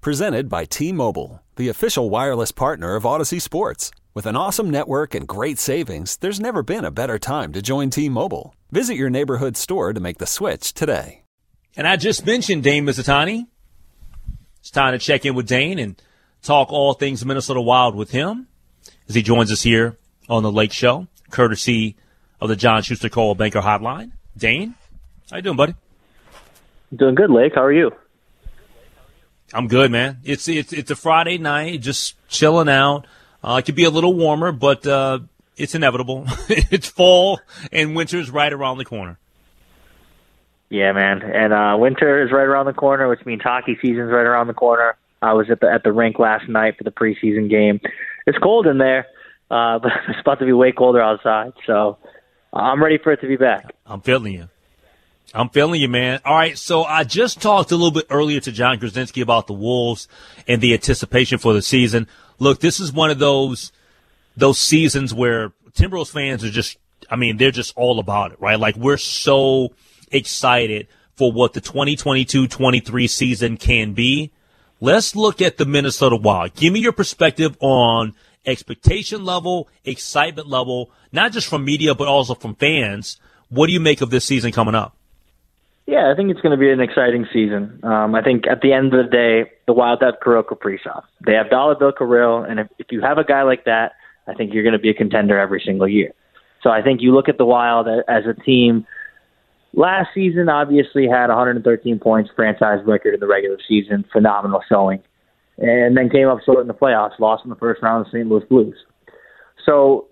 Presented by T Mobile, the official wireless partner of Audacy Sports. With an awesome network and great savings, there's never been a better time to join T Mobile. Visit your neighborhood store to make the switch today. And I just mentioned Dane Mizutani. It's time to check in with Dane and talk all things Minnesota Wild with him as he joins us here on the Lake Show, courtesy of the John Schuster Coldwell Banker Hotline. Dane, how you doing, buddy? Doing good, Lake. How are you? I'm good, man. It's it's it's a Friday night, just chilling out. Uh, it could be a little warmer, but uh, it's inevitable. it's fall and winter's right around the corner. Yeah, man. And uh, winter is right around the corner, which means hockey season's right around the corner. I was at the at the rink last night for the preseason game. It's cold in there, uh, but it's about to be way colder outside. So I'm ready for it to be back. I'm feeling you. I'm feeling you, man. All right, so I just talked a little bit earlier to Jon Krawczynski about the Wolves and the anticipation for the season. Look, this is one of those those seasons where Timberwolves fans are just I mean, they're just all about it, right? Like we're so excited for what the 2022-23 season can be. Let's look at the Minnesota Wild. Give me your perspective on expectation level, excitement level, not just from media, but also from fans. What do you make of this season coming up? Yeah, I think it's going to be an exciting season. Um, I think at the end of the day, the Wild have Kirill Kaprizov. They have Dollar Bill Kirill, and if, if you have a guy like that, I think you're going to be a contender every single year. So I think you look at the Wild as a team – Last season, obviously, had 113 points, franchise record in the regular season, phenomenal showing, and then came up short in the playoffs, lost in the first round of the St. Louis Blues. So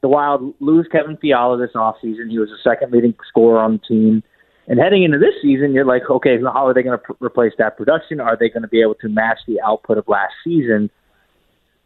the Wild lose Kevin Fiala this offseason. He was the second leading scorer on the team. And heading into this season, you're like, okay, how are they going to pr- replace that production? Are they going to be able to match the output of last season?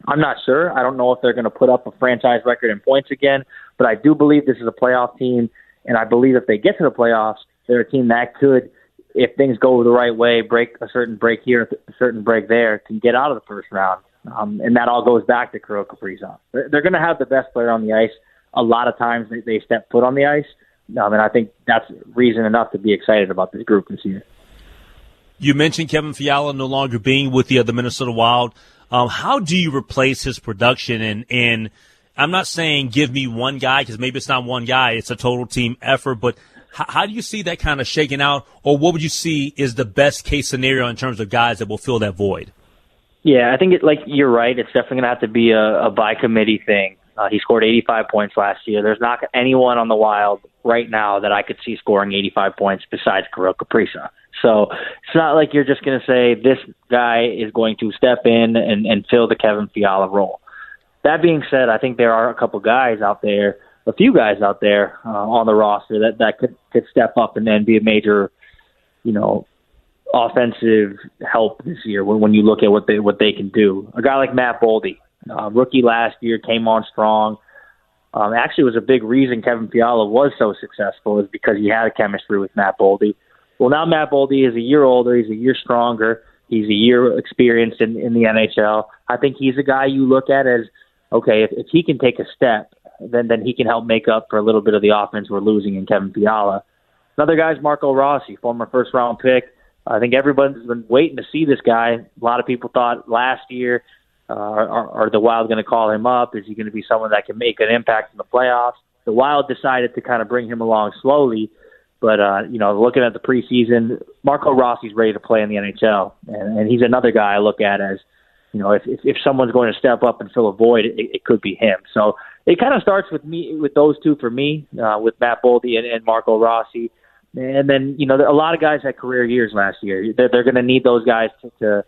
I'm not sure. I don't know if they're going to put up a franchise record in points again, but I do believe this is a playoff team and I believe if they get to the playoffs, they're a team that could, if things go the right way, break a certain break here, a certain break there, can get out of the first round. Um, and that all goes back to Kirill Kaprizov. They're, going to have the best player on the ice. A lot of times they step foot on the ice. Um, and I think that's reason enough to be excited about this group this year. You mentioned Kevin Fiala no longer being with the, uh, the Minnesota Wild. Um, how do you replace his production and, and – I'm not saying give me one guy because maybe it's not one guy. It's a total team effort. But how, how do you see that kind of shaking out, or what would you see is the best case scenario in terms of guys that will fill that void? Yeah, I think it, like you're right. It's definitely going to have to be a, a by committee thing. Uh, he scored 85 points last year. There's not anyone on the Wild right now that I could see scoring 85 points besides Kirill Kaprizov. So it's not like you're just going to say this guy is going to step in and, and fill the Kevin Fiala role. That being said, I think there are a couple guys out there, a few guys out there uh, on the roster that that could could step up and then be a major, you know, offensive help this year when, when you look at what they what they can do. A guy like Matt Boldy, uh, rookie last year, came on strong. Um, actually, was a big reason Kevin Fiala was so successful is because he had a chemistry with Matt Boldy. Well, now Matt Boldy is a year older. He's a year stronger. He's a year experienced in, in the NHL. I think he's a guy you look at as okay, if, if he can take a step, then then he can help make up for a little bit of the offense we're losing in Kevin Fiala. Another guy's Marco Rossi, former first round pick. I think everyone's been waiting to see this guy. A lot of people thought last year, uh, are, are the Wild going to call him up? Is he going to be someone that can make an impact in the playoffs? The Wild decided to kind of bring him along slowly, but uh, you know, looking at the preseason, Marco Rossi's ready to play in the NHL, and, and he's another guy I look at as you know, if, if, if someone's going to step up and fill a void, it, it could be him. So it kind of starts with me, with those two for me, uh, with Matt Boldy and, and Marco Rossi. And then, you know, a lot of guys had career years last year. They're, they're going to need those guys to, to,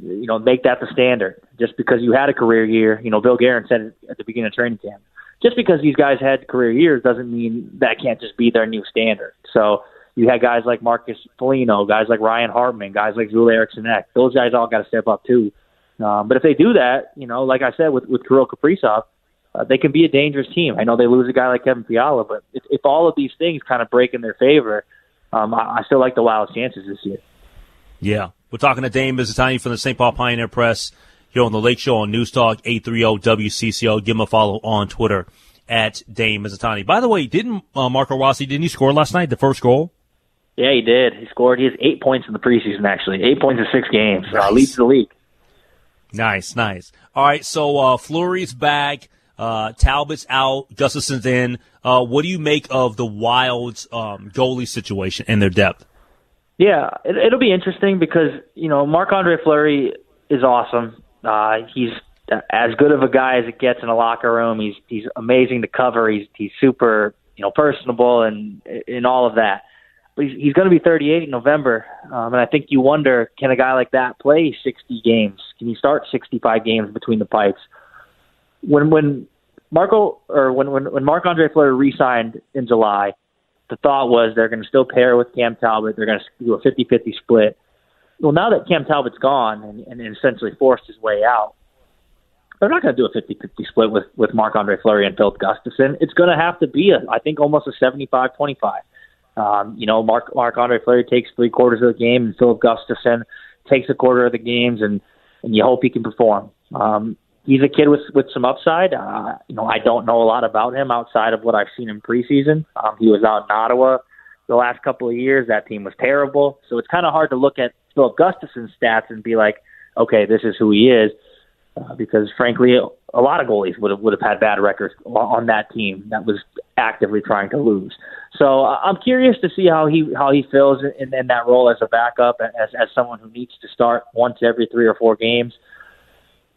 you know, make that the standard. Just because you had a career year, you know, Bill Guerin said it at the beginning of training camp, just because these guys had career years doesn't mean that can't just be their new standard. So, you had guys like Marcus Foligno, guys like Ryan Hartman, guys like Joel Eriksson Ek. Those guys all got to step up too. Um, but if they do that, you know, like I said with with Kirill Kaprizov, uh, they can be a dangerous team. I know they lose a guy like Kevin Fiala, but if, if all of these things kind of break in their favor, um, I, I still like the Wild's chances this year. Yeah, we're talking to Dane Mizutani from the St. Paul Pioneer Press here on the Lake Show on News Talk 830 WCCO. Give him a follow on Twitter at Dane Mizutani. By the way, didn't uh, Marco Rossi didn't he score last night? The first goal. Yeah, he did. He scored. He has eight points in the preseason. Actually, eight points in six games. Nice. Uh, leads the league. Nice, nice. All right, so uh, Fleury's back. Uh, Talbot's out. Gustavsson's in. Uh, what do you make of the Wild's um, goalie situation and their depth? Yeah, it, it'll be interesting because you know Marc Andre Fleury is awesome. Uh, he's as good of a guy as it gets in a locker room. He's he's amazing to cover. He's he's super you know personable and in all of that. But he's, he's going to be 38 in November, um, and I think you wonder can a guy like that play 60 games? Can he start 65 games between the pipes? When when Marco or when when when Marc Andre Fleury re-signed in July, the thought was they're going to still pair with Cam Talbot. They're going to do a 50-50 split. Well, now that Cam Talbot's gone and, and essentially forced his way out, they're not going to do a 50-50 split with with Marc Andre Fleury and Phil Gustavsson. It's going to have to be a, I think, almost a 75-25. Um, you know, Marc Marc Andre Fleury takes three quarters of the game, and Phil Gustavsson takes a quarter of the games, and and you hope he can perform. Um, he's a kid with with some upside. Uh, you know, I don't know a lot about him outside of what I've seen in preseason. Um, he was out in Ottawa the last couple of years. That team was terrible, so it's kind of hard to look at Filip Gustavsson's stats and be like, okay, this is who he is uh, because frankly, a lot of goalies would have would have had bad records on that team that was actively trying to lose. So uh, I'm curious to see how he how he feels in, in that role as a backup, as as someone who needs to start once every three or four games.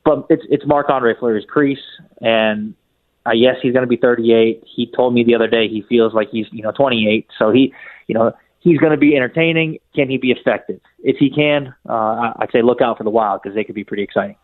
But it's it's Marc Andre Fleury's crease, and uh, yes, he's going to be 38. He told me the other day he feels like he's you know 28, so he you know he's going to be entertaining. Can he be effective? If he can, uh, I'd say look out for the Wild because they could be pretty exciting.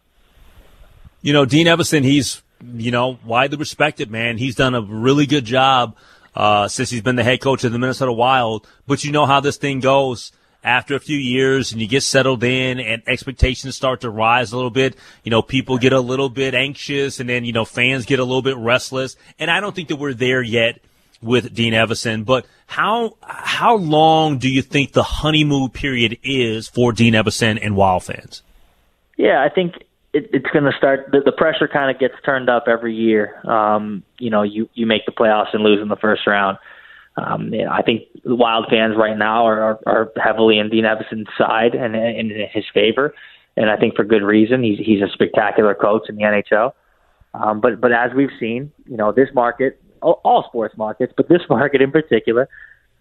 You know, Dean Evason, he's, you know, widely respected, man. He's done a really good job uh, since he's been the head coach of the Minnesota Wild. But you know how this thing goes after a few years and you get settled in and expectations start to rise a little bit, you know, people get a little bit anxious and then, you know, fans get a little bit restless. And I don't think that we're there yet with Dean Evason, but how, how long do you think the honeymoon period is for Dean Evason and Wild fans? Yeah, I think it, it's going to start. The, the pressure kind of gets turned up every year. Um, you know, you you make the playoffs and lose in the first round. Um, I think the Wild fans right now are, are, are heavily in Dean Evason's side and, and in his favor, and I think for good reason. He's he's a spectacular coach in the NHL. Um, but but as we've seen, you know, this market, all, all sports markets, but this market in particular,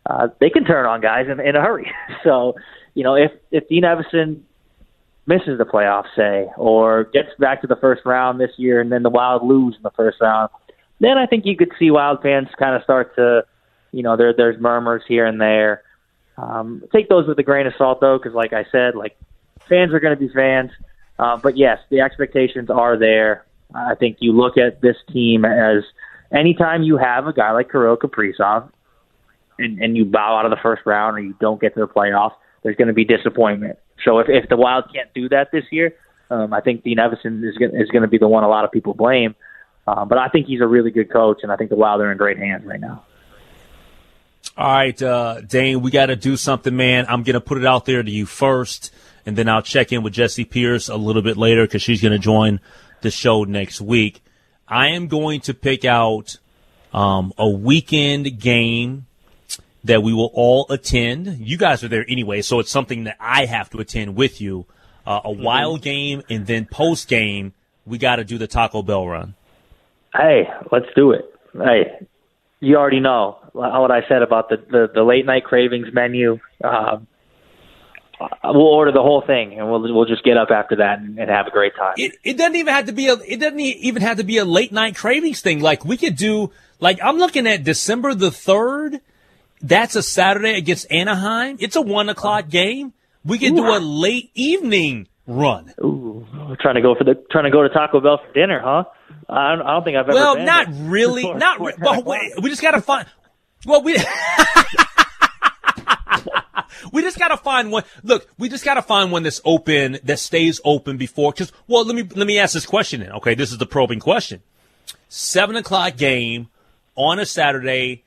uh, they can turn on guys in, in a hurry. So, you know, if if Dean Evason misses the playoffs, say, or gets back to the first round this year, and then the Wild lose in the first round, then I think you could see Wild fans kind of start to, you know, there there's murmurs here and there. Um, take those with a grain of salt, though, because like I said, like fans are going to be fans. Uh, but yes, the expectations are there. I think you look at this team as anytime you have a guy like Kirill Kaprizov and, and you bow out of the first round or you don't get to the playoffs, there's going to be disappointment. So if, if the Wild can't do that this year, um, I think Dean Evason is going is going to be the one a lot of people blame. Um, but I think he's a really good coach, and I think the Wild are in great hands right now. All right, uh, Dane, we got to do something, man. I'm going to put it out there to you first, and then I'll check in with Jessi Pierce a little bit later because she's going to join the show next week. I am going to pick out um, a weekend game that we will all attend. You guys are there anyway, so it's something that I have to attend with you. Uh, a mm-hmm. wild game, and then post game, we got to do the Taco Bell run. Hey, let's do it. Hey, you already know what I said about the the, the late night cravings menu. Um, we'll order the whole thing, and we'll we'll just get up after that and, and have a great time. It, it doesn't even have to be a it doesn't even have to be a late night cravings thing. Like we could do like I'm looking at December the third that's a Saturday against Anaheim. It's a one o'clock game. We can Ooh. do a late evening run. Ooh, trying to go for the trying to go to Taco Bell for dinner, huh? I don't, I don't think I've ever. Well, not really, not. Re- well, wait, we just got to find. Well, we. we just gotta find one. Look, we just gotta find one that's open, that stays open before. Cause, well, let me, let me ask this question then. Okay. This is the probing question. Seven o'clock game on a Saturday.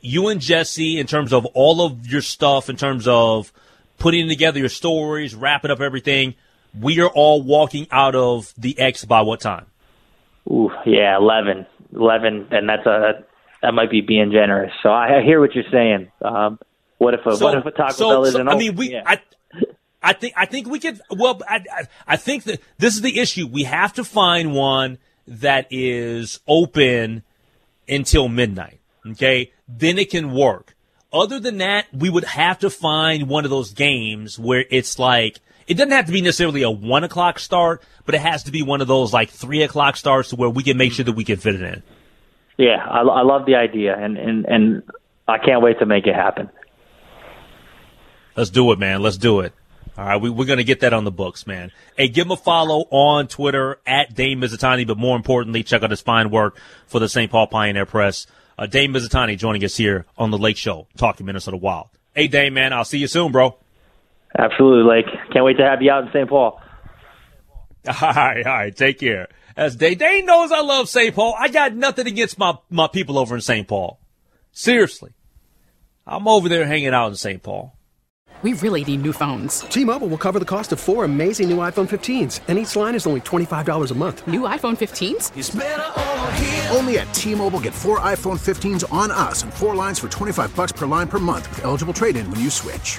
You and Jessi, in terms of all of your stuff, in terms of putting together your stories, wrapping up everything, we are all walking out of the X by what time? Ooh, yeah, 11. 11, and that's a, that might be being generous. So I, I hear what you're saying. Um, what if a, So- what if a Taco so- Bell isn't I mean, we, Yeah. I, I think, I think we could. Well, I, I, I think that this is the issue. We have to find one that is open until midnight. Okay, then it can work. Other than that, we would have to find one of those games where it's like it doesn't have to be necessarily a one o'clock start, but it has to be one of those like three o'clock starts to where we can make sure that we can fit it in. Yeah, I, I love the idea, and, and, and I can't wait to make it happen. Let's do it, man. Let's do it. All right, we, we're going to get that on the books, man. Hey, give him a follow on Twitter at Dane Mizutani, but more importantly, check out his fine work for the St. Paul Pioneer Press. Uh, Dane Mizutani joining us here on the Lake Show, talking Minnesota Wild. Hey, Dane, man, I'll see you soon, bro. Absolutely, Lake. Can't wait to have you out in St. Paul. All right, all right, take care. As Dane, Dane knows I love St. Paul. I got nothing against my, my people over in St. Paul. Seriously. I'm over there hanging out in St. Paul. We really need new phones. T-Mobile will cover the cost of four amazing new iPhone 15s, and each line is only $25 a month. New iPhone 15s? Only at T-Mobile get four iPhone 15s on us and four lines for 25 bucks per line per month with eligible trade-in when you switch.